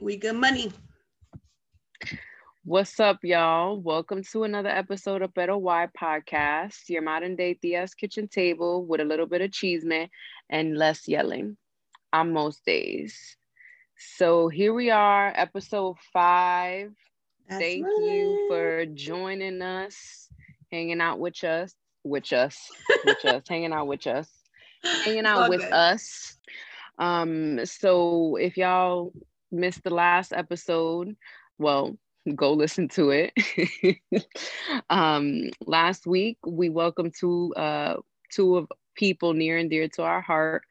We good money. What's up, y'all? Welcome to another episode of Pero Why Podcast, your modern day tía's kitchen table with a little bit of chisme and less yelling on most days. So here we are, episode five. That's Thank right. you for joining us, hanging out with us, with us, with us, hanging out with us, hanging out with us. Um, so if y'all missed the last episode, well, go listen to it. um, last week we welcomed two uh two of people near and dear to our heart.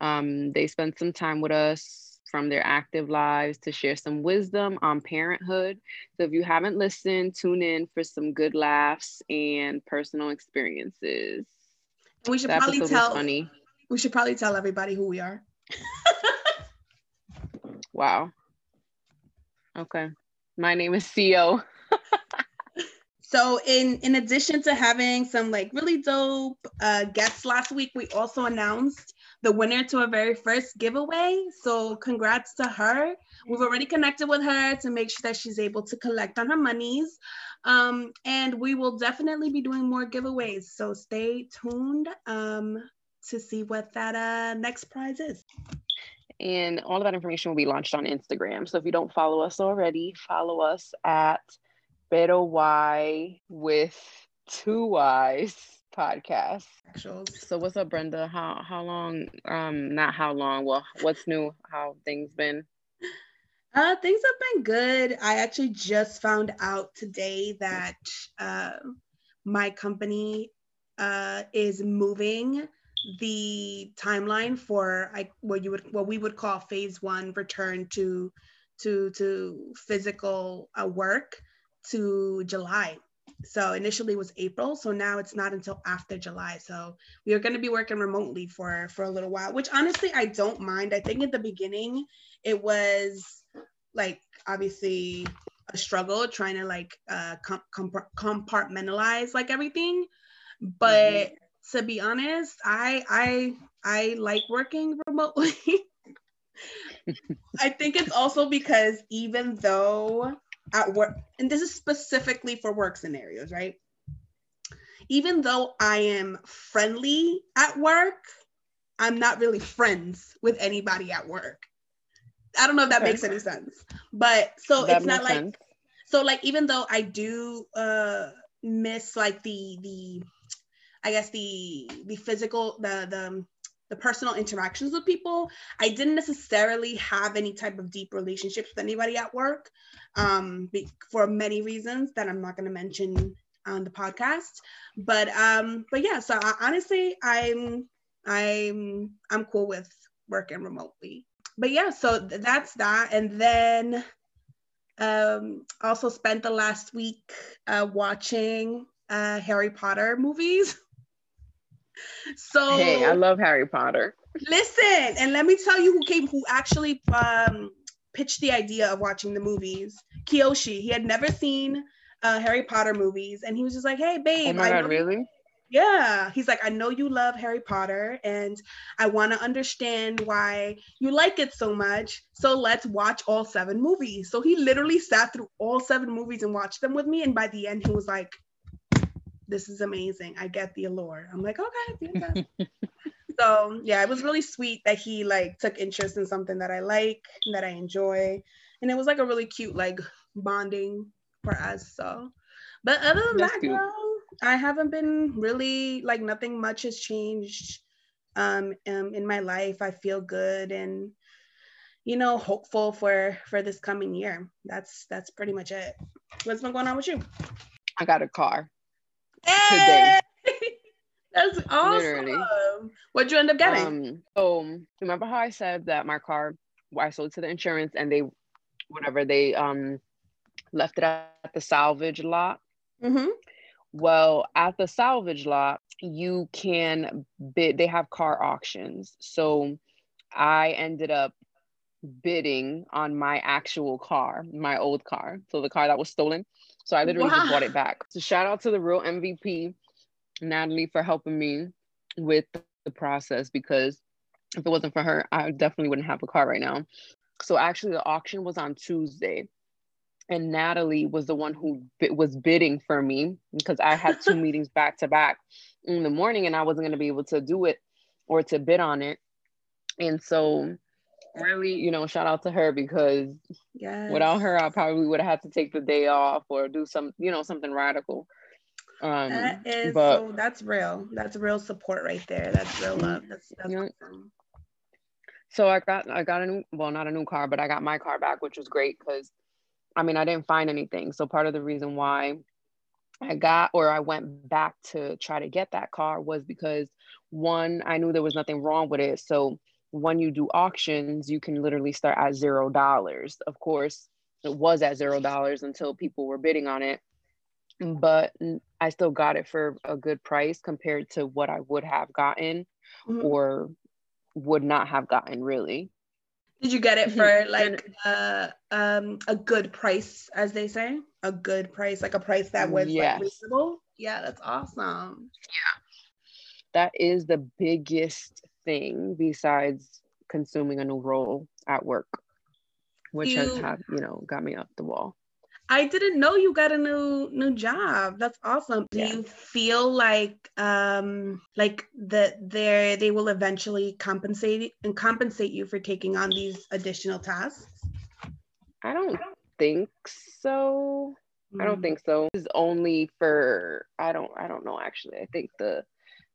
Um, they spent some time with us from their active lives to share some wisdom on parenthood. So if you haven't listened, tune in for some good laughs and personal experiences. We should The probably tell funny. we should probably tell everybody who we are. Wow. Okay. My name is Co. So in in addition to having some like really dope uh, guests last week, we also announced the winner to our very first giveaway. So congrats to her. We've already connected with her to make sure that she's able to collect on her monies. Um, and we will definitely be doing more giveaways. So stay tuned um, to see what that uh, next prize is. And all of that information will be launched on Instagram. So if you don't follow us already, follow us at Pero Y with two Y's podcast. So what's up, Brenda? How how long? Um, not how long. Well, what's new? How things been? Uh, things have been good. I actually just found out today that uh, my company uh, is moving the timeline for like what you would what we would call phase one return to to to physical uh, work to July. So initially it was April, so now it's not until after July. So we are going to be working remotely for for a little while, which honestly I don't mind. I think at the beginning it was like obviously a struggle trying to like uh com- compar- compartmentalize like everything but to be honest i i i like working remotely i think it's also because even though at work and this is specifically for work scenarios right even though i am friendly at work i'm not really friends with anybody at work i don't know if that Okay. makes any sense but so That it's not like sense. so like even though i do uh miss like the the i guess the the physical the the the personal interactions with people. I didn't necessarily have any type of deep relationships with anybody at work um for many reasons that i'm not going to mention on the podcast. But um but yeah so I, honestly i'm i'm i'm cool with working remotely. But yeah so th- that's that. And then um also spent the last week uh watching uh harry potter movies so Hey, I love Harry Potter. listen and let me tell you who came who actually um pitched the idea of watching the movies kiyoshi he had never seen uh harry potter movies and he was just like hey babe Oh my I god, really? yeah, he's like, I know you love Harry Potter and I want to understand why you like it so much. So let's watch all seven movies. So he literally sat through all seven movies and watched them with me. And by the end, he was like, This is amazing. I get the allure. I'm like, Okay. so yeah, it was really sweet that he like took interest in something that I like, and that I enjoy. And it was like a really cute, like bonding for us. So, but other than That's that, cute. girl, I haven't been really like nothing much has changed um, um in my life. I feel good and you know hopeful for for this coming year. That's that's pretty much it. What's been going on with you? I got a car. Hey! That's awesome. Literally. What'd you end up getting? Um, so remember how I said that my car, I sold to the insurance and they, whatever, they um left it at the salvage lot. mm-hmm. Well, at the salvage lot, you can bid, they have car auctions. So I ended up bidding on my actual car, my old car. So the car that was stolen. So I literally just bought it back. So shout out to the real MVP, Natalie, for helping me with the process because if it wasn't for her, I definitely wouldn't have a car right now. So actually, the auction was on Tuesday, and Natalie was the one who was bidding for me because I had two meetings back to back in the morning, and I wasn't going to be able to do it or to bid on it. And so, really, you know, shout out to her because yes. without her, I probably would have had to take the day off or do some, you know, something radical. Um, that is but, so that's real. That's real support right there. That's real love. That's, that's yeah. awesome. So I got I got a new well not a new car but I got my car back which was great because I mean I didn't find anything so part of the reason why I got or I went back to try to get that car was because one I knew there was nothing wrong with it so when you do auctions you can literally start at zero dollars of course it was at zero dollars until people were bidding on it but I still got it for a good price compared to what I would have gotten mm-hmm. or would not have gotten really. Did you get it mm-hmm. for like uh, um, a good price, as they say? A good price, like a price that was yes. like, reasonable? Yeah, that's awesome. Yeah. That is the biggest thing besides consuming a new role at work, which you, has had, you know, got me up the wall. I didn't know you got a new new job. That's awesome. Do yeah. you feel like um like that they they will eventually compensate and compensate you for taking on these additional tasks? I don't think so. Mm. I don't hmm. think so. This is only for I don't I don't know actually. I think the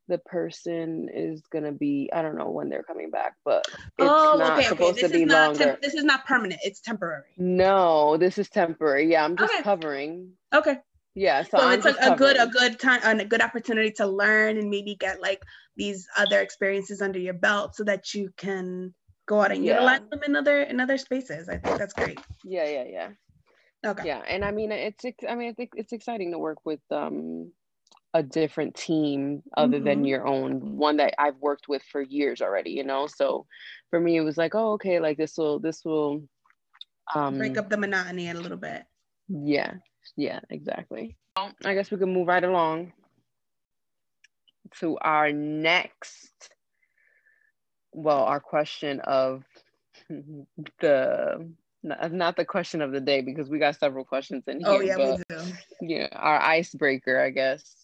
the person is gonna be I don't know when they're coming back, but it's oh, not okay, supposed okay. to be longer. Temp- this is not permanent. It's temporary. No, this is temporary. Yeah, I'm just okay. covering. Okay. Yeah, so, so it's a, a, good a good time a good opportunity to learn and maybe get like these other experiences under your belt so that you can go out and yeah. utilize them in other in other spaces. I think that's great. Yeah, yeah, yeah. Okay. Yeah, and I mean it's I mean I think it's exciting to work with um a different team other mm-hmm. than your own one that I've worked with for years already, you know? So for me, it was like, oh, okay, like this will, this will um, break up the monotony a little bit. Yeah. Yeah, exactly. Well, I guess we can move right along to our next, well, our question of the not the question of the day because we got several questions in oh, here. Oh yeah, but, we do. Yeah, our icebreaker, I guess.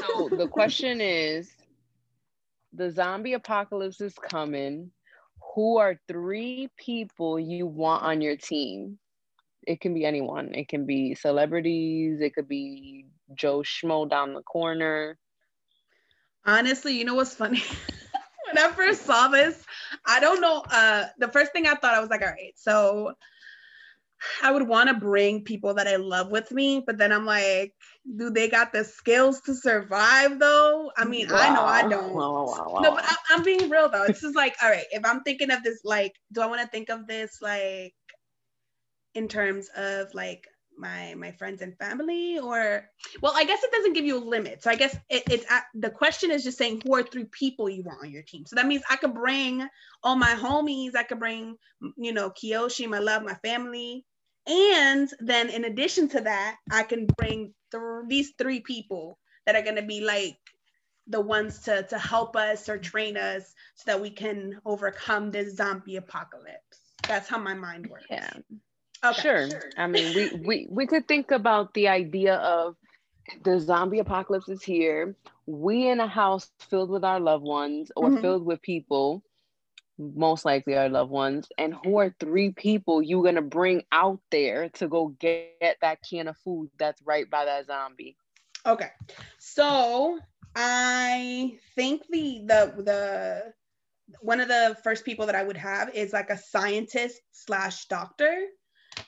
So the question is the zombie apocalypse is coming. Who are three people you want on your team? It can be anyone. It can be celebrities. It could be Joe Schmo down the corner. Honestly, you know what's funny? when I first saw this, I don't know. Uh, the first thing I thought I was like, all right, so I would want to bring people that I love with me, but then I'm like, do they got the skills to survive though? I mean, wow. I know I don't. Wow, wow, no, but I, am being real though. This is like, all right, if I'm thinking of this, like, do I want to think of this like in terms of like my my friends and family or well i guess it doesn't give you a limit so i guess it, it's at, the question is just saying who are three people you want on your team so that means i could bring all my homies i could bring you know kiyoshi my love my family and then in addition to that, I can bring th- these three people that are going to be like the ones to, to help us or train us so that we can overcome this zombie apocalypse. That's how my mind works. Yeah. Okay. Sure. sure. I mean, we, we, we could think about the idea of the zombie apocalypse is here. We in a house filled with our loved ones or mm-hmm. filled with people most likely our loved ones and who are three people you gonna bring out there to go get that can of food that's right by that zombie. Okay. So i think the the the one of the first people that i would have is like a scientist slash doctor.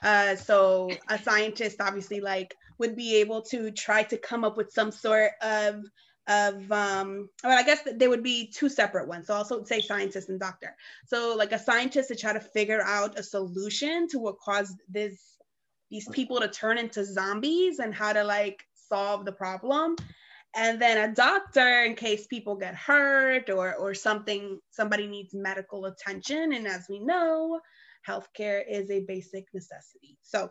Uh so a scientist obviously like would be able to try to come up with some sort of of um well i guess there would be two separate ones. So also say scientist and doctor. So like a scientist to try to figure out a solution to what caused this these people to turn into zombies and how to like solve the problem. And then a doctor in case people get hurt or or something somebody needs medical attention. And as we know healthcare is a basic necessity. So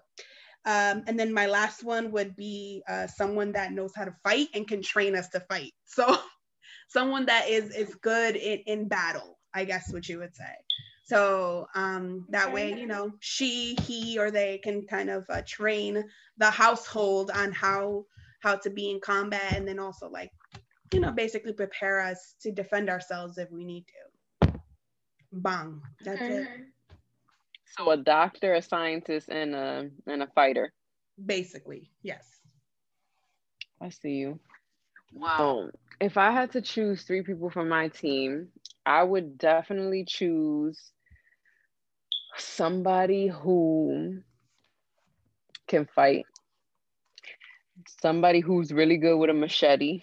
um, and then my last one would be uh, someone that knows how to fight and can train us to fight. So someone that is is good in, in battle, I guess what you would say. So um, that way, you know, she, he, or they can kind of uh, train the household on how how to be in combat, and then also like, you know, basically prepare us to defend ourselves if we need to. Bang. That's it. So a doctor, a scientist, and a and a fighter. Basically, yes. I see you. Wow. Um, if I had to choose three people from my team, I would definitely choose somebody who can fight, somebody who's really good with a machete.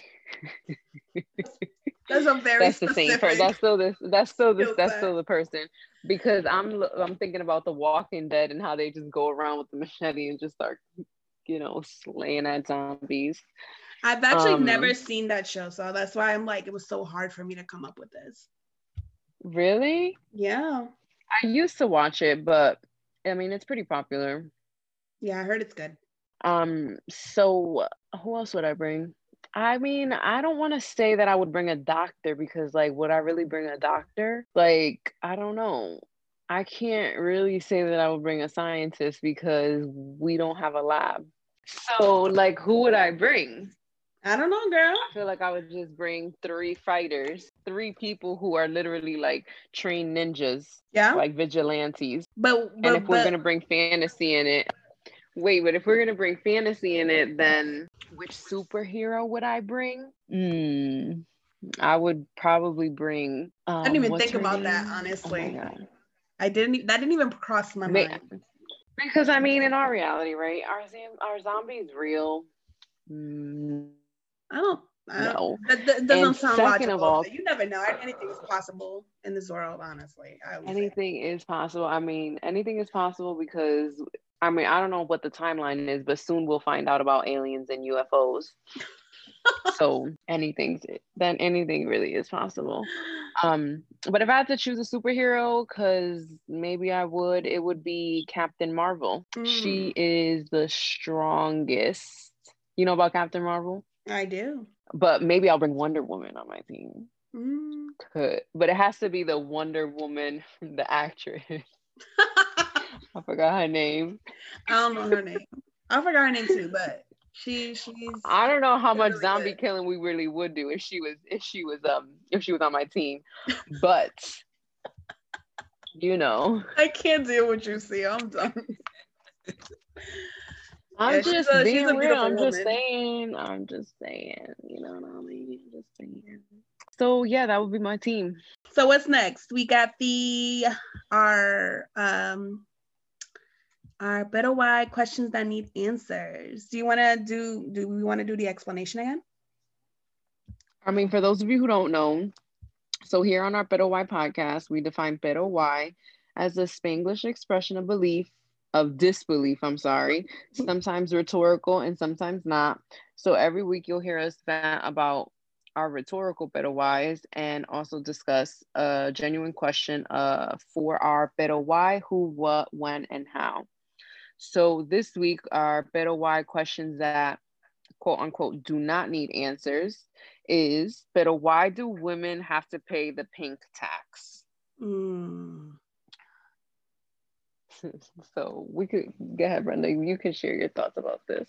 that's a very that's the same person. That's still this. That's still this. That's still the person. Because I'm I'm thinking about The Walking Dead and how they just go around with the machete and just start, you know, slaying at zombies. I've actually um, never seen that show, so that's why I'm like, it was so hard for me to come up with this. Really? Yeah. I used to watch it, but I mean, it's pretty popular. Yeah, I heard it's good. Um, so who else would I bring? I mean, I don't want to say that I would bring a doctor because, like, would I really bring a doctor? Like, I don't know. I can't really say that I would bring a scientist because we don't have a lab. So, like, who would I bring? I don't know, girl. I feel like I would just bring three fighters, three people who are literally like trained ninjas. Yeah. Like vigilantes. But, but and if but, we're gonna bring fantasy in it, wait, but if we're gonna bring fantasy in it, then which superhero would I bring? Hmm. I would probably bring. Um, I didn't even think about name? that, honestly. Oh I didn't. That didn't even cross my mind. Because I mean, in our reality, right? Are are zombies real? Mm, I don't. I don't no. That, that doesn't and sound logical. Of all, you never know. Anything is possible in this world, honestly. anything say. is possible. I mean, anything is possible because I mean, I don't know what the timeline is, but soon we'll find out about aliens and UFOs. so anything, then anything really is possible. Um, but if I had to choose a superhero, because maybe I would, it would be Captain Marvel. Mm. She is the strongest. You know about Captain Marvel? I do. But maybe I'll bring Wonder Woman on my team. Mm. Could, but it has to be the Wonder Woman, the actress. I forgot her name. I don't know her name. I forgot her name too, but she she's. I don't know how much really zombie good. killing we really would do if she was if she was um if she was on my team, but you know. I can't deal with you. See, I'm done. I'm yeah, just a, being real. I'm woman. just saying. I'm just saying. You know what I mean? I'm just saying. So yeah, that would be my team. So what's next? We got the our um our pero why questions that need answers. Do you want to do? Do we want to do the explanation again? I mean, for those of you who don't know, so here on our Pero Why podcast, we define Pero Why as a Spanglish expression of belief of disbelief, I'm sorry, sometimes rhetorical and sometimes not. So every week you'll hear us vent about our rhetorical pero whys and also discuss a genuine question uh, for our pero why, who, what, when, and how. So this week, our pero why questions that quote unquote do not need answers is pero why do women have to pay the pink tax? Mm. so we could go ahead, Brenda. You can share your thoughts about this.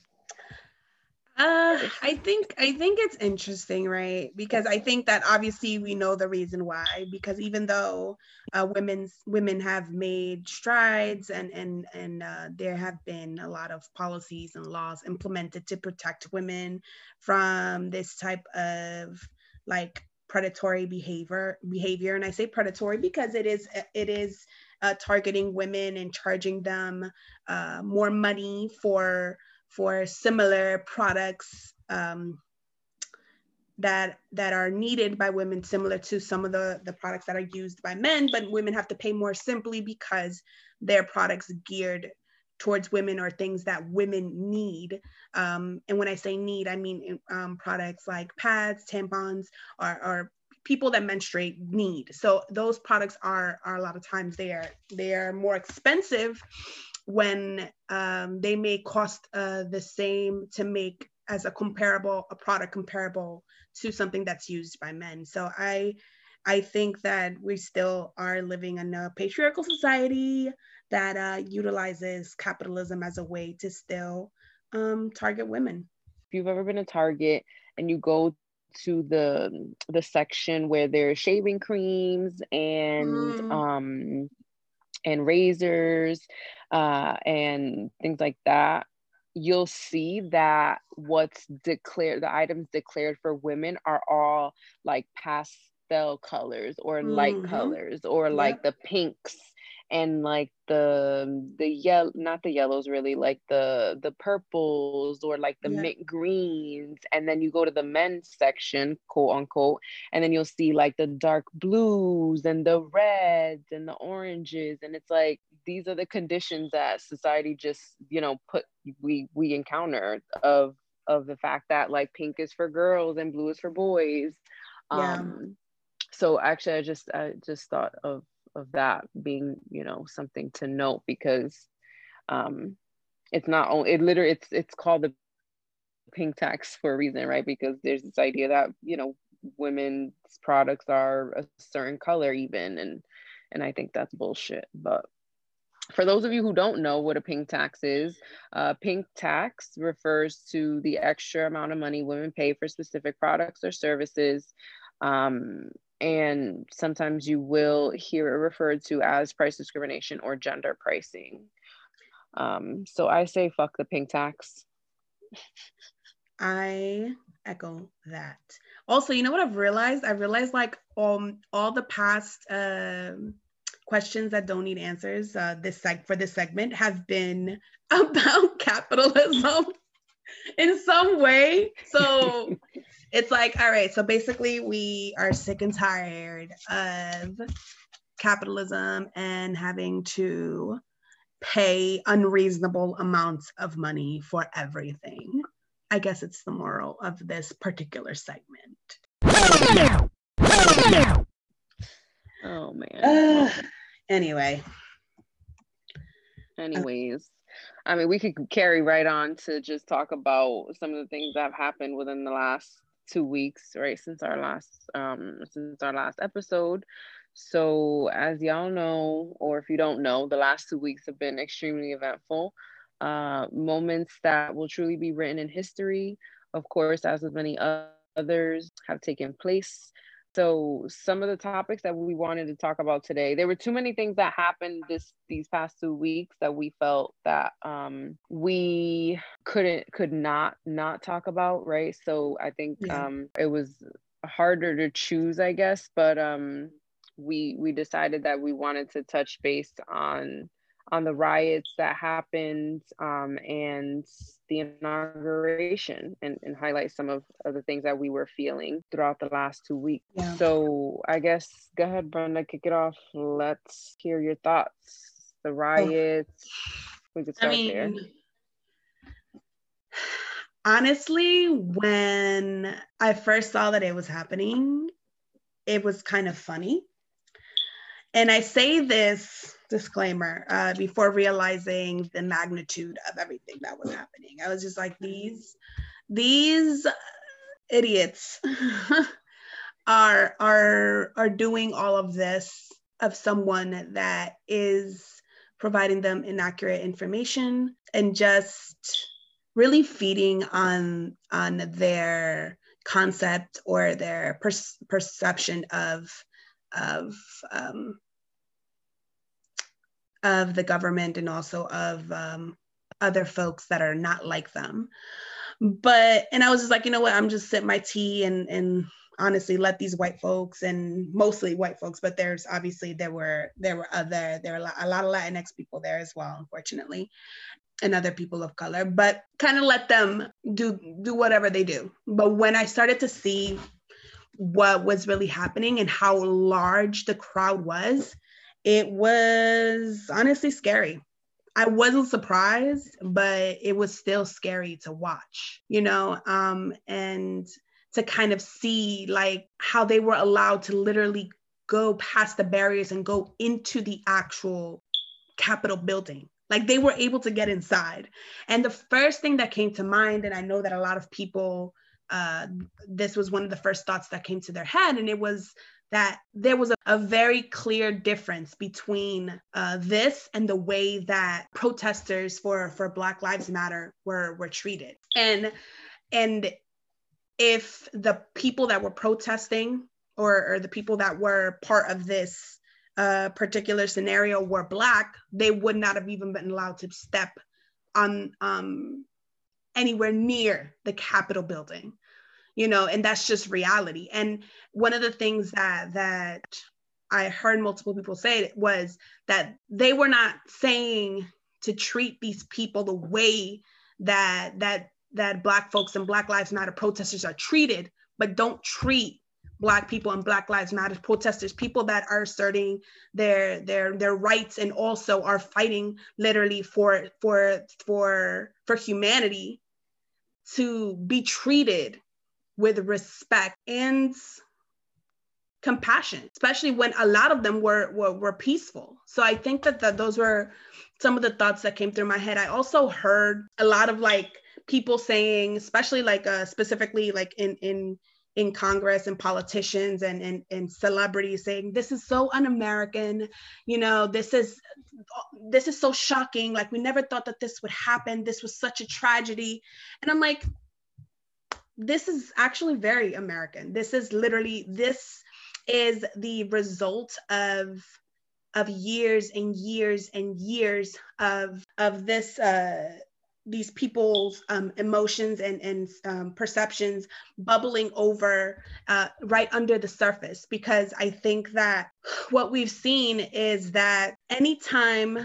Uh, I think I think it's interesting, right? Because I think that obviously we know the reason why. Because even though uh, women's women have made strides and and and uh, there have been a lot of policies and laws implemented to protect women from this type of like predatory behavior behavior, and I say predatory because it is it is uh, targeting women and charging them uh, more money for for similar products um, that that are needed by women, similar to some of the the products that are used by men, but women have to pay more simply because their products geared towards women or things that women need. Um, and when I say need, I mean um, products like pads, tampons, or, or people that menstruate need. So those products are are a lot of times they are they are more expensive when um, they may cost uh, the same to make as a comparable a product comparable to something that's used by men. So I I think that we still are living in a patriarchal society that uh, utilizes capitalism as a way to still um, target women. If you've ever been a Target and you go to the the section where there's shaving creams and mm. um and razors uh and things like that you'll see that what's declared the items declared for women are all like pastel colors or mm-hmm. light colors or yep. like the pinks and like the the yellow not the yellows really like the the purples or like the yeah. mint greens and then you go to the men's section quote unquote and then you'll see like the dark blues and the reds and the oranges and it's like these are the conditions that society just you know put we we encounter of of the fact that like pink is for girls and blue is for boys yeah. um so actually i just i just thought of of that being you know something to note because um it's not only it literally it's it's called the pink tax for a reason right? Because there's this idea that you know women's products are a certain color even and and i think that's bullshit but for those of you who don't know what a pink tax is, uh, pink tax refers to the extra amount of money women pay for specific products or services um, and sometimes you will hear it referred to as price discrimination or gender pricing. Um, so I say fuck the pink tax. I echo that. Also, you know what I've realized? I realized like um all the past um questions that don't need answers uh, this seg- for this segment have been about capitalism in some way. So it's like, all right, so basically we are sick and tired of capitalism and having to pay unreasonable amounts of money for everything. I guess it's the moral of this particular segment. Oh man. Uh, anyway. Anyways, I mean, we could carry right on to just talk about some of the things that have happened within the last two weeks, right, since our last um since our last episode. So as y'all know, or if you don't know, the last two weeks have been extremely eventful. Uh, moments that will truly be written in history. Of course, as with many others, have taken place. So some of the topics that we wanted to talk about today, there were too many things that happened this these past two weeks that we felt that um, we couldn't could not not talk about, right? So I think yeah. um, it was harder to choose, I guess, but um, we we decided that we wanted to touch base on on the riots that happened um, and the inauguration and, and highlight some of, of the things that we were feeling throughout the last two weeks. Yeah. So I guess go ahead, Brenda, kick it off. Let's hear your thoughts. The riots. Oh. We could start I mean, there. Honestly, when I first saw that it was happening, it was kind of funny. And I say this disclaimer uh, before realizing the magnitude of everything that was happening. I was just like, these, these idiots are are are doing all of this of someone that is providing them inaccurate information and just really feeding on on their concept or their per- perception of of um, of the government and also of um, other folks that are not like them. But and I was just like, you know what? I'm just sip my tea and and honestly let these white folks and mostly white folks, but there's obviously there were there were other there were a lot of Latinx people there as well, unfortunately, and other people of color. But kind of let them do do whatever they do. But when I started to see what was really happening and how large the crowd was, it was honestly scary. I wasn't surprised, but it was still scary to watch, you know, um, and to kind of see like how they were allowed to literally go past the barriers and go into the actual Capitol building. Like they were able to get inside. And the first thing that came to mind, and I know that a lot of people, uh, this was one of the first thoughts that came to their head, and it was that there was a, a very clear difference between uh, this and the way that protesters for for Black Lives Matter were were treated. And and if the people that were protesting or, or the people that were part of this uh, particular scenario were black, they would not have even been allowed to step on um, anywhere near the Capitol building you know and that's just reality. And one of the things that that i heard multiple people say was that they were not saying to treat these people the way that that that black folks and black lives matter protesters are treated but don't treat black people and black lives matter protesters people that are asserting their their their rights and also are fighting literally for for for for humanity to be treated with respect and compassion, especially when a lot of them were were, were peaceful. So I think that the, those were some of the thoughts that came through my head. I also heard a lot of like people saying, especially like uh, specifically like in in in Congress and politicians and, and and celebrities saying this is so un-American, you know, this is this is so shocking. Like we never thought that this would happen. This was such a tragedy. And I'm like, this is actually very American. This is literally, this is the result of of years and years and years of of this uh these people's um, emotions and, and um, perceptions bubbling over uh, right under the surface because i think that what we've seen is that anytime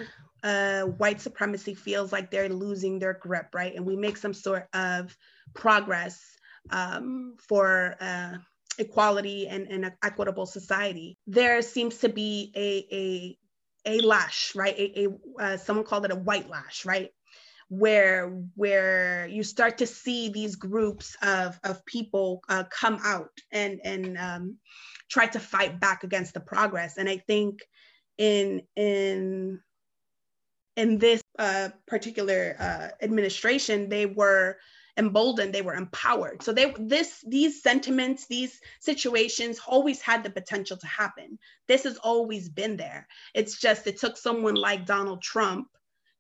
uh, white supremacy feels like they're losing their grip right and we make some sort of progress um, for uh, equality and, and equitable society, there seems to be a, a, a lash, right? A, a uh, someone called it a white lash, right? Where where you start to see these groups of, of people uh, come out and and um, try to fight back against the progress. And I think in in in this uh, particular uh, administration, they were emboldened they were empowered. So they this these sentiments these situations always had the potential to happen. This has always been there. It's just it took someone like donald trump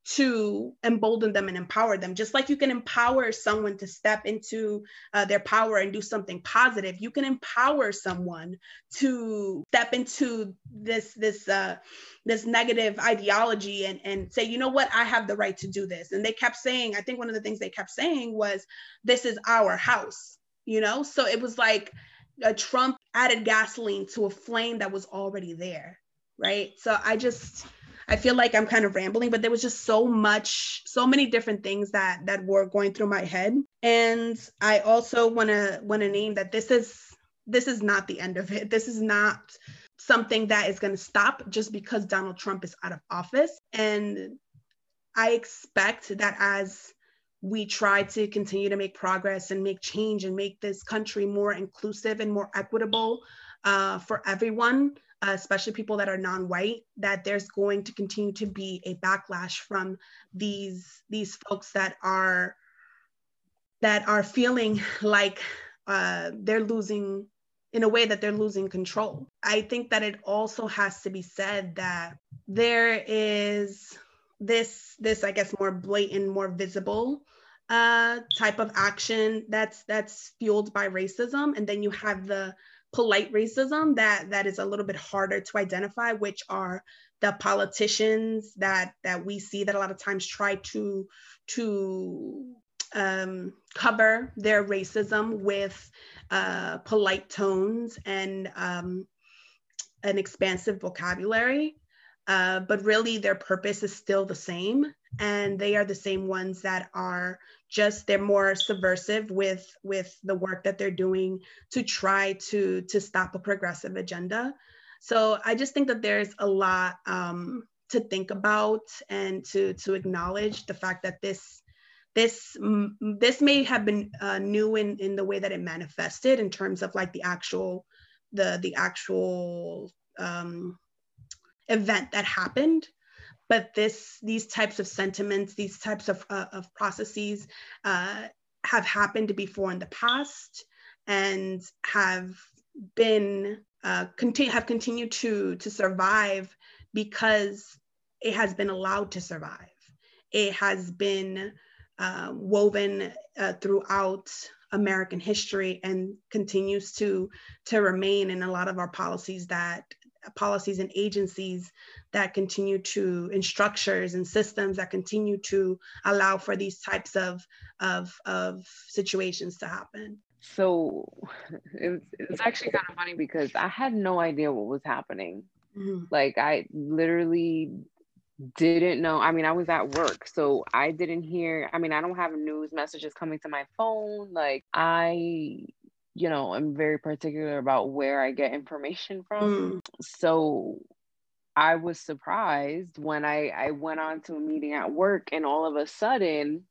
to embolden them and empower them. Just like you can empower someone to step into uh, their power and do something positive, you can empower someone to step into this this uh, this negative ideology and and say, you know what, I have the right to do this. And they kept saying, I think one of the things they kept saying was, "This is our house," you know. So it was like a Trump added gasoline to a flame that was already there, right? So I just I feel like I'm kind of rambling, but there was just so much, so many different things that that were going through my head. And I also want to want to name that this is this is not the end of it. This is not something that is going to stop just because Donald Trump is out of office. And I expect that as we try to continue to make progress and make change and make this country more inclusive and more equitable uh, for everyone, uh, especially people that are non-white, that there's going to continue to be a backlash from these these folks that are that are feeling like uh, they're losing in a way that they're losing control. I think that it also has to be said that there is this this I guess more blatant, more visible uh, type of action that's that's fueled by racism, and then you have the polite racism that that is a little bit harder to identify which are the politicians that that we see that a lot of times try to to um, cover their racism with uh, polite tones and um, an expansive vocabulary. Uh, but really their purpose is still the same and they are the same ones that are just they're more subversive with with the work that they're doing to try to to stop a progressive agenda. So i just think that there's a lot um, to think about and to to acknowledge the fact that this this this may have been uh, new in in the way that it manifested in terms of like the actual the the actual um, event that happened but this these types of sentiments these types of, uh, of processes uh, have happened before in the past and have been uh, continue have continued to to survive because it has been allowed to survive. It has been uh, woven uh, throughout American history and continues to to remain in a lot of our policies that policies and agencies that continue to in structures and systems that continue to allow for these types of of, of situations to happen so it, it's actually kind of funny because i had no idea what was happening mm-hmm. like i literally didn't know. I mean, I was at work, so I didn't hear. I mean, I don't have news messages coming to my phone. Like, I, you know, I'm very particular about where I get information from. Mm. So I was surprised when I, I went on to a meeting at work, and all of a sudden,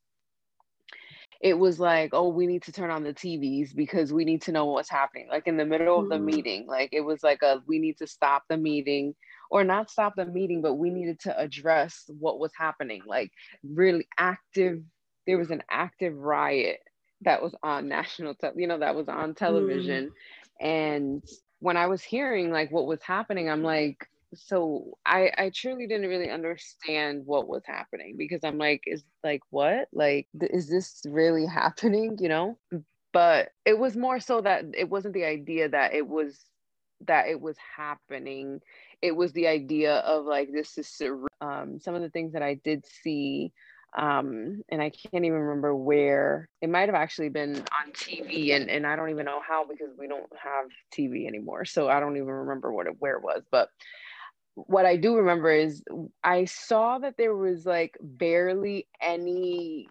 it was like, oh, we need to turn on the TVs because we need to know what's happening. Like in the middle of the mm. meeting, like it was like a we need to stop the meeting or not stop the meeting, but we needed to address what was happening. Like really active, there was an active riot that was on national, te- you know, that was on television. Mm. And when I was hearing like what was happening, I'm like, so I I truly didn't really understand what was happening because I'm like, is like what? Like, th- is this really happening? You know? But it was more so that it wasn't the idea that it was that it was happening it was the idea of like this is um, some of the things that I did see um, and I can't even remember where it might have actually been on TV and, and I don't even know how because we don't have TV anymore so I don't even remember what it where it was but what I do remember is I saw that there was like barely any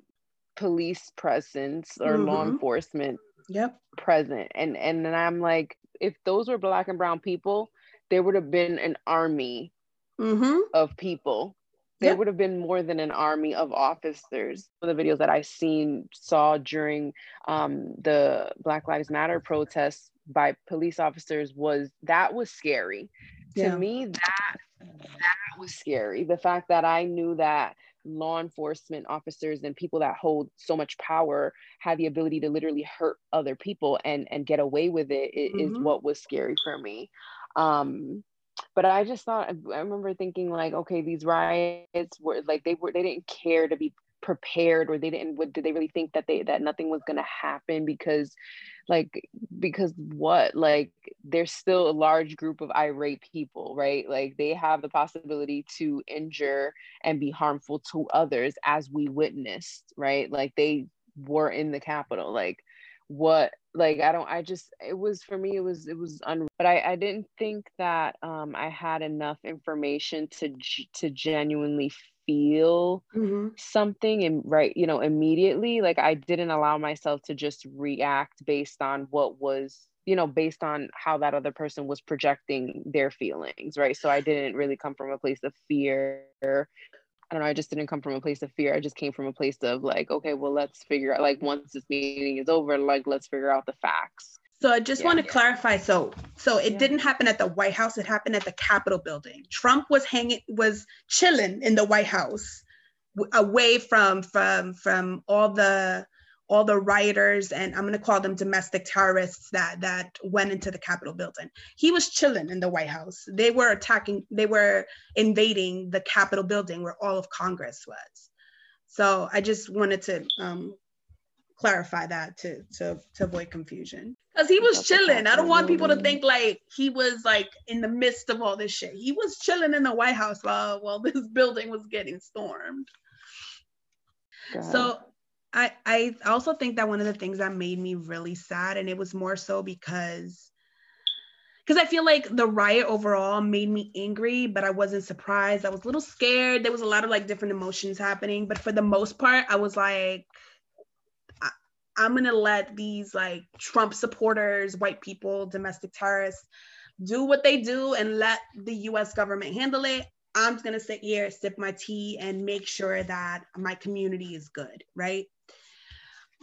police presence or mm-hmm. law enforcement yep present and and then I'm like if those were black and brown people there would have been an army mm-hmm. of people. There yep. would have been more than an army of officers. The videos that I seen saw during um, the Black Lives Matter protests by police officers was that was scary. Yeah. To me, that that was scary. The fact that I knew that law enforcement officers and people that hold so much power have the ability to literally hurt other people and and get away with it, it mm-hmm. is what was scary for me um but i just thought i remember thinking like okay these riots were like they were they didn't care to be prepared or they didn't what did they really think that they that nothing was going to happen because like because what? Like there's still a large group of irate people right? Like they have the possibility to injure and be harmful to others as we witnessed right? Like they were in the capital like what like i don't i just it was for me it was it was un but i i didn't think that um i had enough information to to genuinely feel mm-hmm. something and right you know immediately like i didn't allow myself to just react based on what was you know based on how that other person was projecting their feelings right so i didn't really come from a place of fear I don't know, I just didn't come from a place of fear. I just came from a place of like, okay, well, let's figure out like once this meeting is over, like let's figure out the facts. So I just yeah, want to yeah. clarify. So so it yeah. didn't happen at the White House, it happened at the Capitol building. Trump was hanging was chilling in the White House away from from from all the all the rioters and I'm going to call them domestic terrorists that that went into the Capitol building. He was chilling in the White House. They were attacking, they were invading the Capitol building where all of Congress was. So I just wanted to um, clarify that to, to to avoid confusion. Because he was chilling. I don't want people to think like he was like in the midst of all this shit. He was chilling in the White House while while this building was getting stormed. God. So I, I also think that one of the things that made me really sad, and it was more so because because I feel like the riot overall made me angry, but I wasn't surprised. I was a little scared. There was a lot of like different emotions happening, but for the most part, I was like, I, I'm gonna let these like Trump supporters, white people, domestic terrorists do what they do and let the US government handle it. I'm just gonna sit here, sip my tea, and make sure that my community is good, right?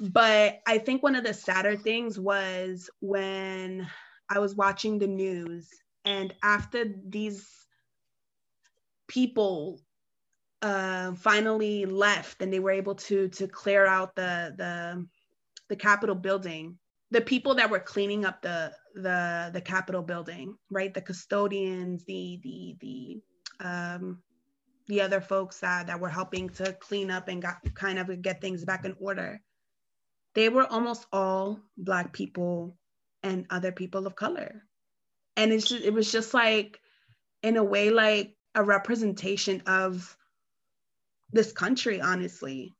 But I think one of the sadder things was when I was watching the news, and after these people uh, finally left and they were able to to clear out the the the Capitol building, the people that were cleaning up the the the Capitol building, right? The custodians, the the the um, the other folks that that were helping to clean up and got kind of get things back in order. They were almost all black people and other people of color, and it's just, it was just like, in a way, like a representation of this country. Honestly,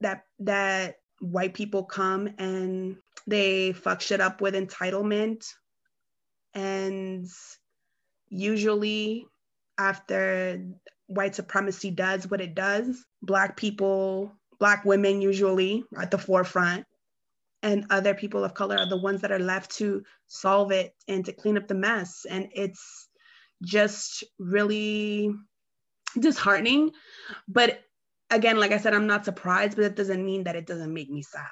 that that white people come and they fuck shit up with entitlement. And usually, after white supremacy does what it does, Black people, Black women usually at the forefront, and other people of color are the ones that are left to solve it and to clean up the mess. And it's just really disheartening. But again, like I said, I'm not surprised, but it doesn't mean that it doesn't make me sad.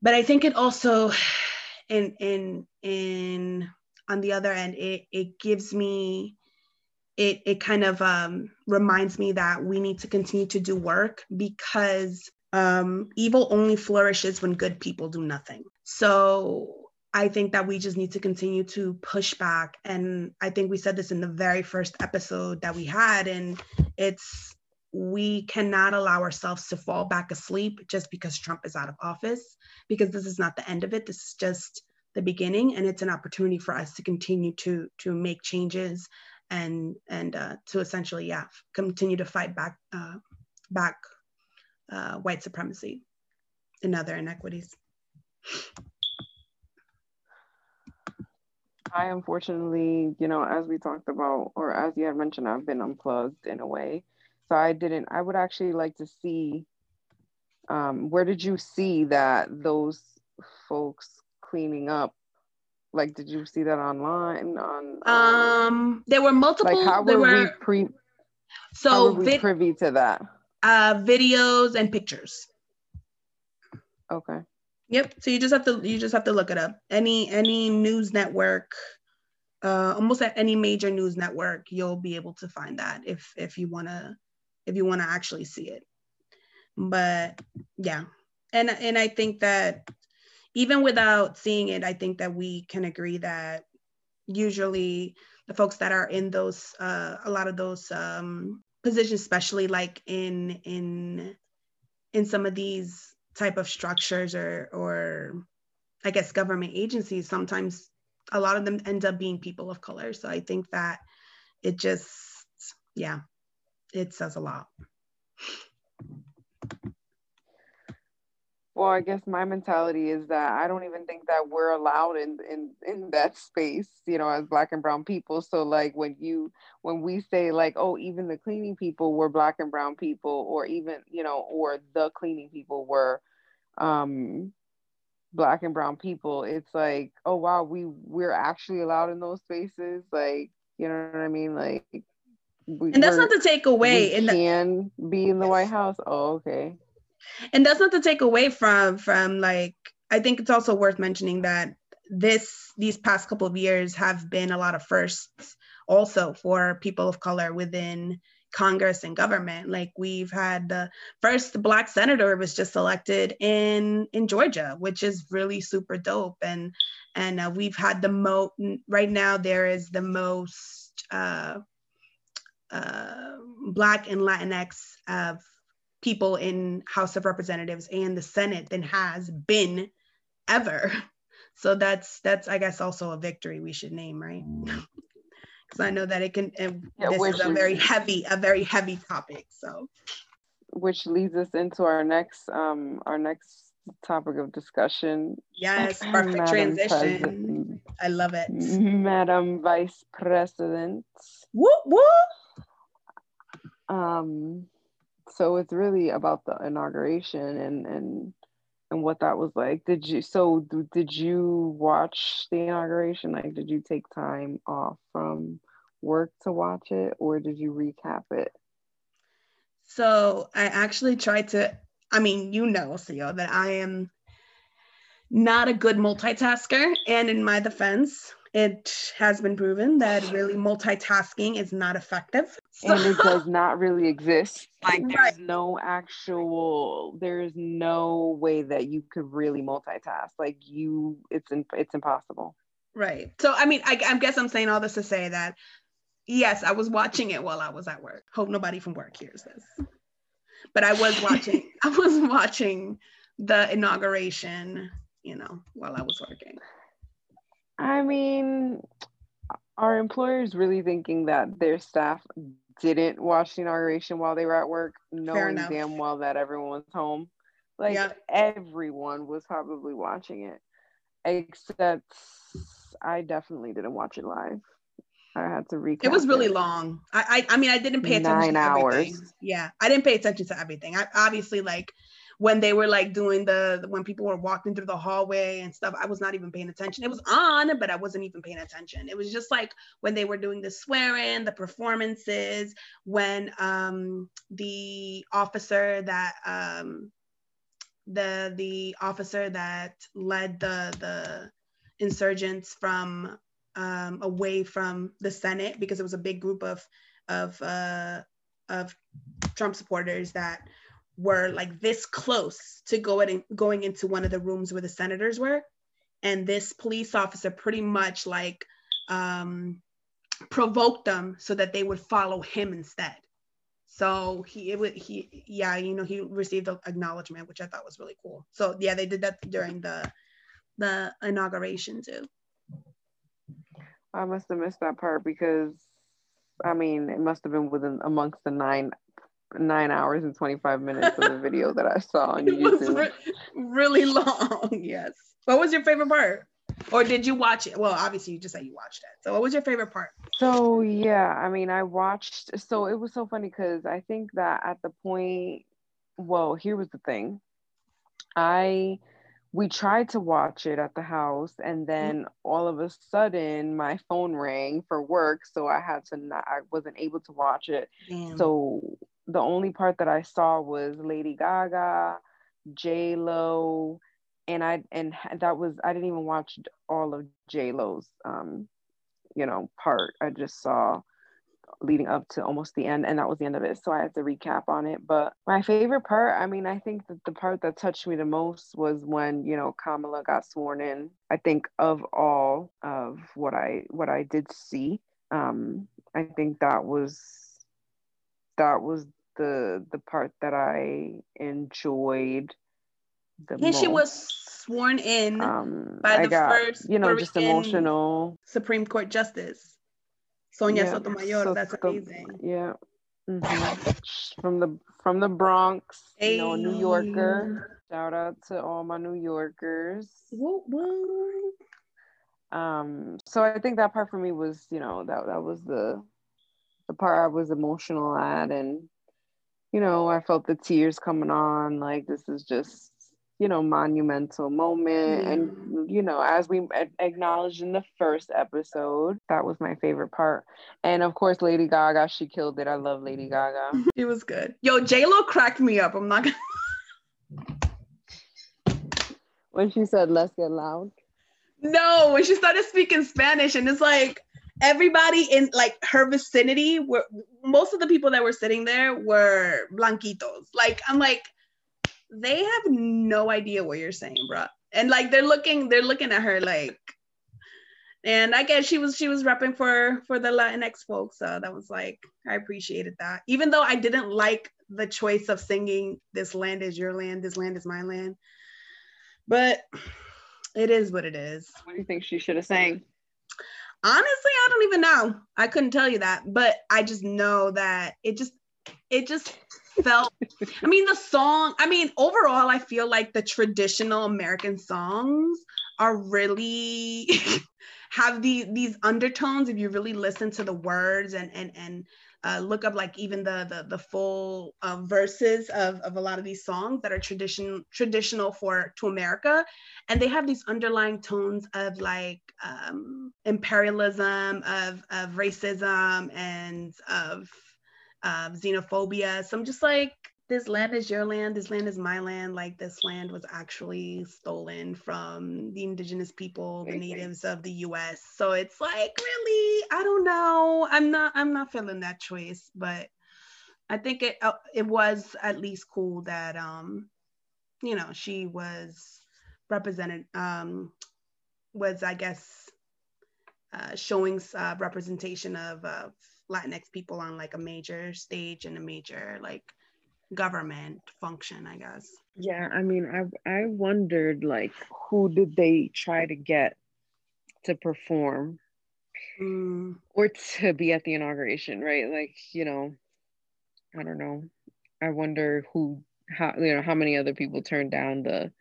But I think it also, in in in on the other end, it it gives me, it it kind of um, reminds me that we need to continue to do work because um, evil only flourishes when good people do nothing. So I think that we just need to continue to push back. And I think we said this in the very first episode that we had, and it's we cannot allow ourselves to fall back asleep just because Trump is out of office, because this is not the end of it. This is just the beginning, and it's an opportunity for us to continue to to make changes and and uh, to essentially, yeah, continue to fight back uh, back uh, white supremacy and other inequities. I unfortunately, you know, as we talked about, or as you had mentioned, I've been unplugged in a way. So I didn't, I would actually like to see um, where did you see that those folks cleaning up? Like, did you see that online? On um, um there were multiple. Like, how were, were we pre? So we privy to that? Uh, videos and pictures. Okay. Yep. So you just have to you just have to look it up. Any any news network, uh, almost at any major news network, you'll be able to find that if if you wanna if you want to actually see it. But yeah, and and I think that even without seeing it, I think that we can agree that usually the folks that are in those uh, a lot of those um, positions, especially like in in in some of these type of structures or or I guess government agencies, sometimes a lot of them end up being people of color. So I think that it just yeah it says a lot. Well, I guess my mentality is that I don't even think that we're allowed in in in that space, you know, as black and brown people. So like when you when we say like, oh, even the cleaning people were black and brown people, or even, you know, or the cleaning people were um black and brown people, it's like, oh wow, we we're actually allowed in those spaces. Like, you know what I mean? Like we, and that's not to take away. and can be in the White House. Oh, okay. And that's not to take away from from like. I think it's also worth mentioning that this these past couple of years have been a lot of firsts also for people of color within Congress and government. Like we've had the first black senator was just elected in in Georgia, which is really super dope. And and uh, we've had the most right now. There is the most uh, uh, Black and Latinx people in House of Representatives and the Senate than has been ever. So that's that's I guess also a victory we should name, right? Because I know that it can. It, yeah, this is a very heavy, a very heavy topic. So, which leads us into our next um our next topic of discussion. Yes, perfect Madam transition. President. I love it. Madam Vice President. Whoop whoop. Um, so it's really about the inauguration and and and what that was like. Did you so did you watch the inauguration? Like, did you take time off from work to watch it, or did you recap it? So I actually tried to. I mean, you know, Theo, that I am not a good multitasker. And in my defense, it has been proven that really multitasking is not effective. So, and it does not really exist. Like there's right. no actual, there's no way that you could really multitask. Like you, it's it's impossible. Right. So I mean, I, I guess I'm saying all this to say that yes, I was watching it while I was at work. Hope nobody from work hears this. But I was watching. I was watching the inauguration. You know, while I was working. I mean, are employers really thinking that their staff didn't watch the inauguration while they were at work, knowing damn well that everyone was home? Like yep. everyone was probably watching it, except I definitely didn't watch it live. I had to recap. It was really it. long. I, I I mean I didn't pay attention Nine to hours. everything. Yeah, I didn't pay attention to everything. I obviously like when they were like doing the when people were walking through the hallway and stuff i was not even paying attention. It was on but i wasn't even paying attention. It was just like when they were doing the swearing the performances when um the officer that um the the officer that led the the insurgents from um away from the senate because it was a big group of of uh of trump supporters that were like this close to going going into one of the rooms where the senators were. And this police officer pretty much like um, provoked them so that they would follow him instead. So he it would he yeah you know he received the acknowledgement which i thought was really cool. So yeah they did that during the the inauguration too. I must have missed that part because i mean it must have been within amongst the nine nine hours and 25 minutes of the video that I saw on it YouTube. Was re- really long, yes. What was your favorite part? Or did you watch it? Well, obviously you just said you watched it. So what was your favorite part? So yeah, I mean I watched so it was so funny because I think that at the point, well, here was the thing. I we tried to watch it at the house and then all of a sudden my phone rang for work so i had to not i wasn't able to watch it Damn. so the only part that I saw was Lady Gaga, J Lo, and I and that was I didn't even watch all of J Lo's um, you know, part. I just saw leading up to almost the end and that was the end of it so i had to recap on it but my favorite part i mean i think that the part that touched me the most was when you know kamala got sworn in i think of all of what i what i did see um i think that was that was the the part that I enjoyed the yeah, most. she was sworn in um, by the got, first, you know, just emotional Supreme Court Justice, Sonia yeah, Sotomayor. So That's amazing. Yeah. Mm-hmm. from the from the Bronx, hey. you know, New Yorker. Shout out to all my New Yorkers. Whoa, whoa. Um, so I think that part for me was, you know, that that was the the part I was emotional at, and you know, I felt the tears coming on. Like this is just, you know, monumental moment. Yeah. And you know, as we acknowledged in the first episode, that was my favorite part. And of course, Lady Gaga, she killed it. I love Lady Gaga. It was good. Yo, J Lo cracked me up. I'm not gonna. when she said, "Let's get loud." No, when she started speaking Spanish, and it's like everybody in like her vicinity were most of the people that were sitting there were blanquitos. Like I'm like, they have no idea what you're saying, bro. And like they're looking, they're looking at her like, and I guess she was she was repping for for the Latinx folks. So that was like I appreciated that. Even though I didn't like the choice of singing "This land is your land, this land is my land," but it is what it is. What do you think she should have sang? Honestly, I don't even know. I couldn't tell you that, but I just know that it just it just felt I mean the song, I mean overall I feel like the traditional American songs are really have these these undertones if you really listen to the words and and and uh, look up like even the the, the full uh, verses of, of a lot of these songs that are tradition traditional for to America, and they have these underlying tones of like um, imperialism, of of racism, and of of xenophobia. So I'm just like this land is your land, this land is my land. Like this land was actually stolen from the indigenous people, the natives of the US. So it's like really, I don't know. I'm not I'm not feeling that choice, but I think it uh, it was at least cool that um you know, she was represented um was I guess uh, showing uh, representation of uh, Latinx people on like a major stage and a major like government function, I guess. Yeah, I mean, I I wondered like who did they try to get to perform mm. or to be at the inauguration, right? Like, you know, I don't know. I wonder who how you know how many other people turned down the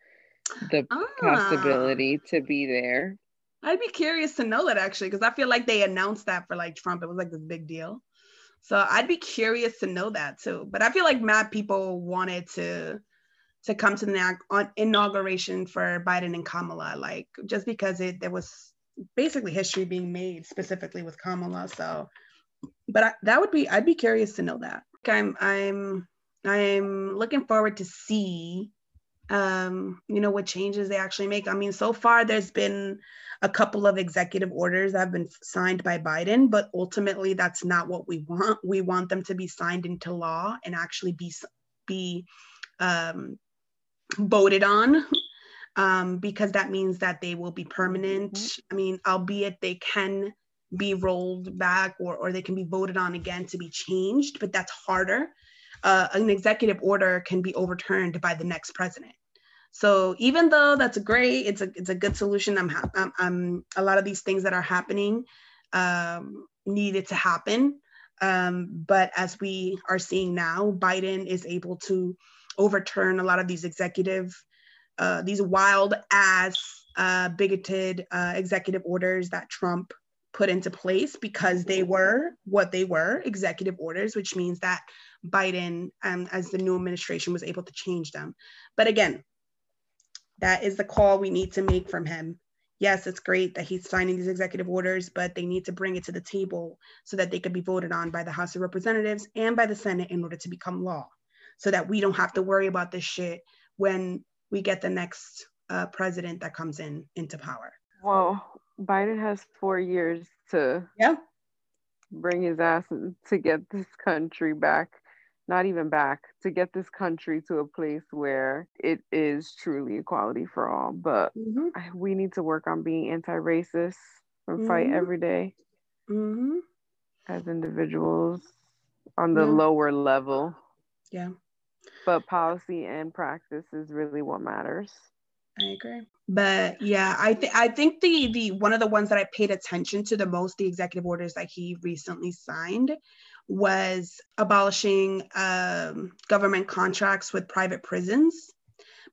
the ah. possibility to be there. I'd be curious to know that actually, because I feel like they announced that for like Trump. It was like this big deal. So I'd be curious to know that too. But I feel like mad people wanted to to come to the inauguration for Biden and Kamala, like just because it there was basically history being made specifically with Kamala. So, but I, that would be I'd be curious to know that. I'm I'm I'm looking forward to see um, you know, what changes they actually make. I mean, so far there's been a couple of executive orders that have been signed by Biden, but ultimately that's not what we want. We want them to be signed into law and actually be be um, voted on. Um, because that means that they will be permanent. Mm-hmm. I mean, albeit they can be rolled back or, or they can be voted on again to be changed, but that's harder uh, an executive order can be overturned by the next president. So even though that's great, it's a it's a good solution. I'm, I'm, I'm a lot of these things that are happening um, needed to happen. Um, but as we are seeing now, Biden is able to overturn a lot of these executive, uh, these wild ass, uh, bigoted uh, executive orders that Trump put into place because they were what they were executive orders, which means that Biden, um, as the new administration, was able to change them. But again, that is the call we need to make from him. Yes, it's great that he's signing these executive orders, but they need to bring it to the table so that they could be voted on by the House of Representatives and by the Senate in order to become law, so that we don't have to worry about this shit when we get the next uh, president that comes in into power. Well, Biden has four years to yeah bring his ass to get this country back not even back to get this country to a place where it is truly equality for all but mm-hmm. we need to work on being anti-racist and mm-hmm. fight every day mm-hmm. as individuals on the yeah. lower level yeah but policy and practice is really what matters I agree. But yeah, I think I think the the one of the ones that I paid attention to the most, the executive orders that he recently signed, was abolishing um, government contracts with private prisons.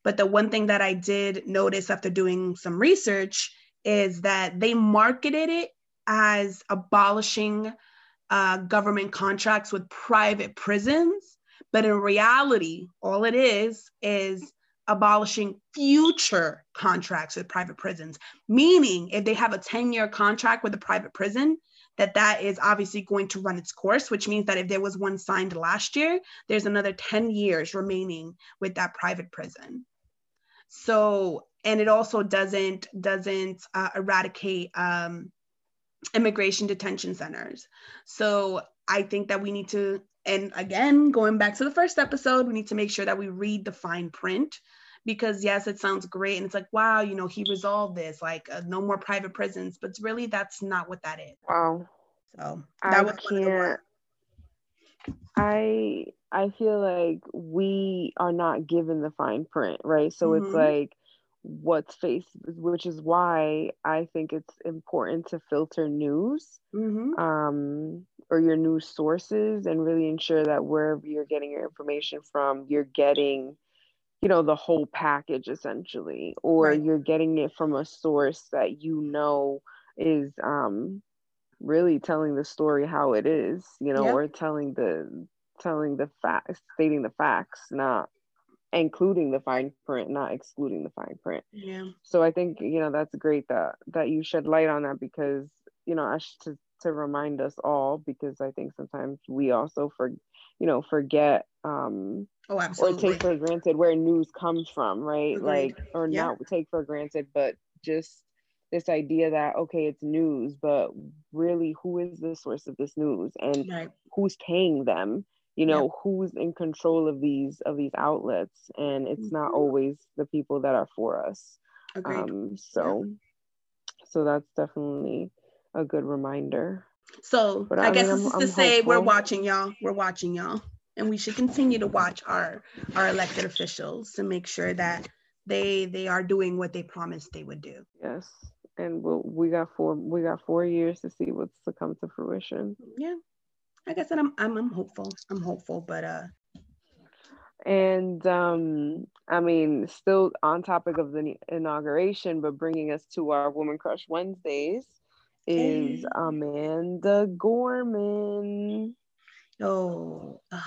But the one thing that I did notice after doing some research is that they marketed it as abolishing uh, government contracts with private prisons. But in reality, all it is is abolishing future contracts with private prisons, meaning if they have a 10 year contract with a private prison, that that is obviously going to run its course, which means that if there was one signed last year, there's another 10 years remaining with that private prison. So, and it also doesn't doesn't uh, eradicate um, immigration detention centers. So I think that we need to and again, going back to the first episode, we need to make sure that we read the fine print because yes, it sounds great. And it's like, wow, you know, he resolved this, like uh, no more private prisons, but really that's not what that is. Wow. So that I was can't, I, I feel like we are not given the fine print, right? So mm-hmm. it's like, what's faced which is why i think it's important to filter news mm-hmm. um, or your news sources and really ensure that wherever you're getting your information from you're getting you know the whole package essentially or right. you're getting it from a source that you know is um really telling the story how it is you know or telling the telling the facts stating the facts not including the fine print, not excluding the fine print. Yeah. So I think you know that's great that that you shed light on that because you know to to remind us all because I think sometimes we also for you know forget um Oh, absolutely. Or take for granted where news comes from, right? Like, or yeah. not take for granted, but just this idea that okay, it's news, but really, who is the source of this news, and right. who's paying them? You know, who's in control of these of these outlets, and it's mm-hmm. not always the people that are for us. Agreed. Um, so, yeah. so that's definitely a good reminder. So but I, I guess mean, this I'm, is to I'm say hopeful. we're watching y'all. We're watching y'all, and we should continue to watch our our elected officials to make sure that they they are doing what they promised they would do. Yes, and we'll, we got four we got four years to see what's to come to fruition. Yeah, like I said, I'm I'm, I'm hopeful. I'm hopeful, but uh. And um, I mean, still on topic of the inauguration, but bringing us to our Woman Crush Wednesdays is. Amanda Gorman. Oh,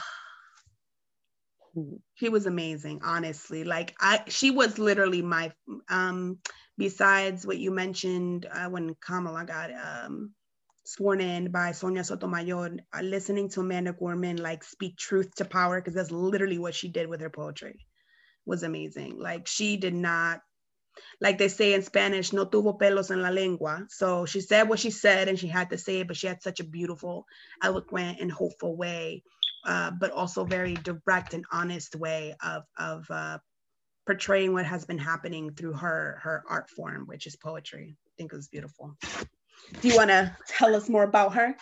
she was amazing, honestly. Like I, she was literally my. Um, besides what you mentioned uh, when Kamala got um sworn in by Sonia Sotomayor, uh, listening to Amanda Gorman like speak truth to power because that's literally what she did with her poetry was amazing. Like she did not like they say in Spanish, no tuvo pelos en la lengua. So she said what she said and she had to say it, but she had such a beautiful, eloquent, and hopeful way, uh, but also very direct and honest way of, of uh, portraying what has been happening through her, her art form, which is poetry. I think it was beautiful. Do you want to tell us more about her?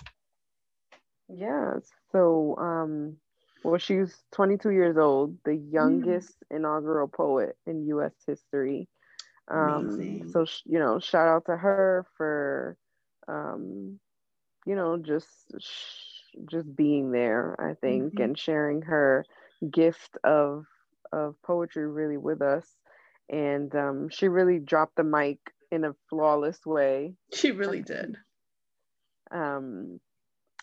Yes. So, um, well, she's 22 years old, the youngest mm. inaugural poet in U.S. history. Um, so you know, shout out to her for, um, you know, just sh- just being there. I think mm-hmm. and sharing her gift of of poetry really with us, and um, she really dropped the mic in a flawless way. She really did. Um,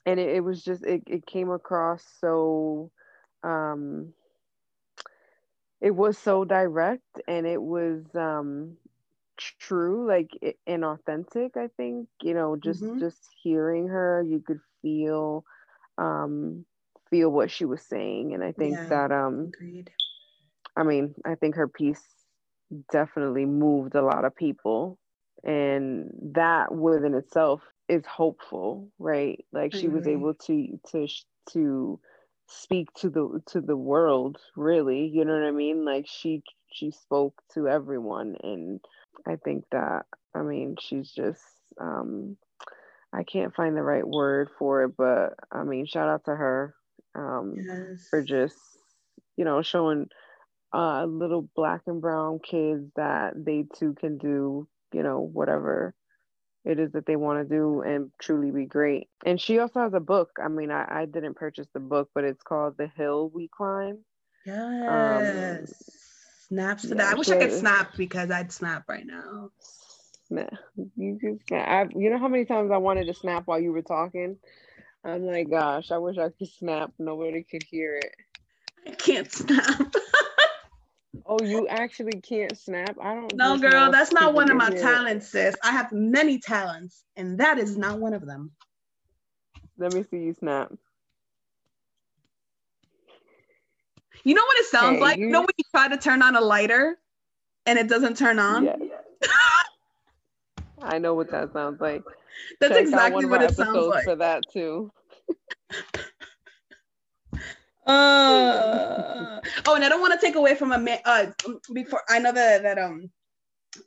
and it, it was just it, it came across so um it was so direct and it was um true like and authentic i think you know just mm-hmm. just hearing her you could feel um feel what she was saying and i think yeah, that um agreed. i mean i think her piece definitely moved a lot of people and that within itself is hopeful right? Like she was able to to to speak to the to the world really you know what i mean? Like she she spoke to everyone and i think that i mean she's just um i can't find the right word for it but i mean shout out to her um yes. for just you know showing uh little black and brown kids that they too can do you know whatever it is that they want to do and truly be great. And she also has a book. I mean, I, I didn't purchase the book, but it's called The Hill We Climb. Yes. Um, Snaps to yeah, that. I wish I could snap because I'd snap right now. Nah, you can snap. I, you know how many times I wanted to snap while you were talking? I'm like, gosh, I wish I could snap. Nobody could hear it. I can't snap. Oh, you actually can't snap? I don't No, girl, that's not one of my talents, sis. I have many talents, and that is not one of them. Let me see you snap. You know what it sounds hey, like? You... you know when you try to turn on a lighter and it doesn't turn on? Yes. I know what that sounds like. That's Check exactly what it sounds like. For that too. Uh, oh, and I don't want to take away from a man. Uh, before I know that that um,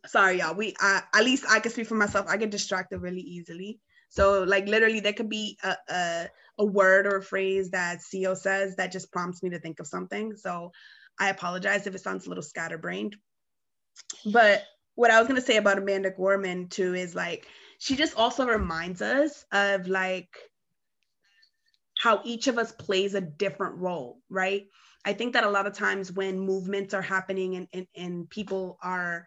sorry y'all. We uh, at least I can speak for myself. I get distracted really easily. So like literally, there could be a, a a word or a phrase that CEO says that just prompts me to think of something. So I apologize if it sounds a little scatterbrained. But what I was gonna say about Amanda Gorman too is like she just also reminds us of like how each of us plays a different role, right? I think that a lot of times when movements are happening and, and, and people are,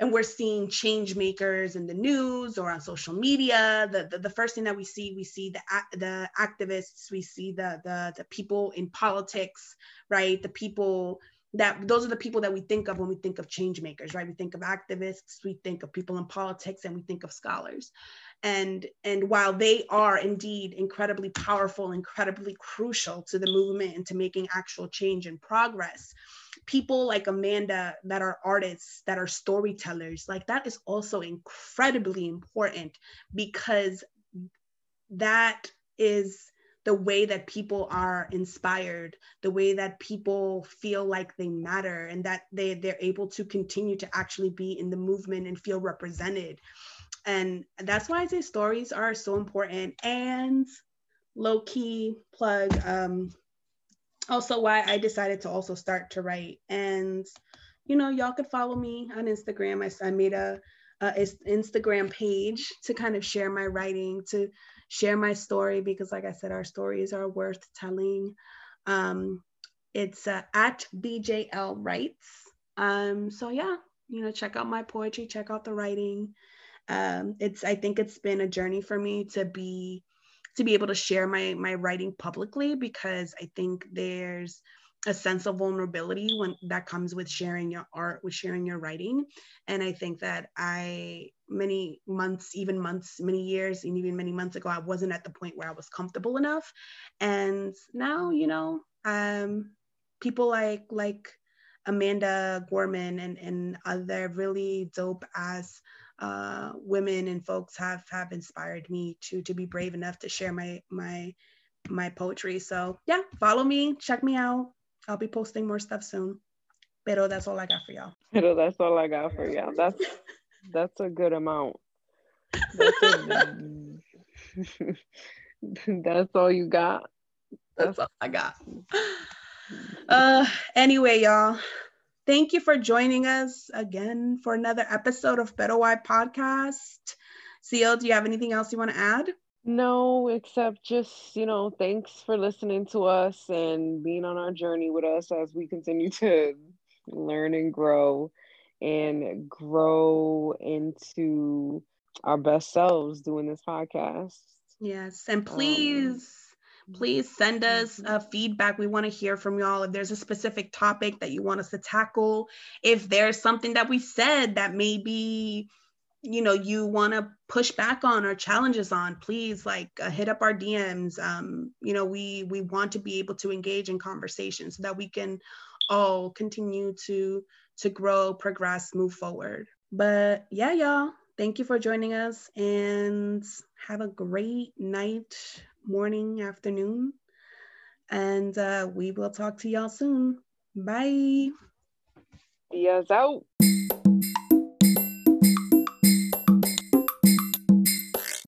and we're seeing change makers in the news or on social media, the, the, the first thing that we see, we see the, the activists, we see the, the, the people in politics, right? The people that those are the people that we think of when we think of change makers, right? We think of activists, we think of people in politics, and we think of scholars. And and while they are indeed incredibly powerful incredibly crucial to the movement and to making actual change and progress people like amanda that are artists that are storytellers like that is also incredibly important because that is the way that people are inspired the way that people feel like they matter and that they they're able to continue to actually be in the movement and feel represented and that's why I say stories are so important and low key plug. Um, also, why I decided to also start to write. And, you know, y'all could follow me on Instagram. I, I made a, a Instagram page to kind of share my writing, to share my story, because, like I said, our stories are worth telling. Um, it's uh, at BJL Writes. Um, so, yeah, you know, check out my poetry, check out the writing um, it's i think it's been a journey for me to be to be able to share my my writing publicly because i think there's a sense of vulnerability when that comes with sharing your art with sharing your writing. And i think that i many months even months many years and even many months ago i wasn't at the point where i was comfortable enough. And now you know um people like like amanda gorman and and other really dope as uh, women and folks have have inspired me to to be brave enough to share my my my poetry. So yeah, follow me, check me out. I'll be posting more stuff soon. Pero that's all I got for y'all. Pero that's all I got for y'all. That's that's a good amount. That's, a, that's all you got. That's, that's all I got. Uh anyway, y'all. Thank you for joining us again for another episode of Pero Why Podcast. Seal, do you have anything else you want to add? No, except just, you know, thanks for listening to us and being on our journey with us as we continue to learn and grow and grow into our best selves doing this podcast. Yes. And please. Um, please send us uh, feedback. We want to hear from y'all. If there's a specific topic that you want us to tackle, if there's something that we said that maybe you know you want to push back on or challenges on please like uh, hit up our dms um, you know we we want to be able to engage in conversation so that we can all continue to to grow progress move forward but yeah y'all thank you for joining us and have a great night morning, afternoon. And uh, we will talk to y'all soon. Bye. Yes, out.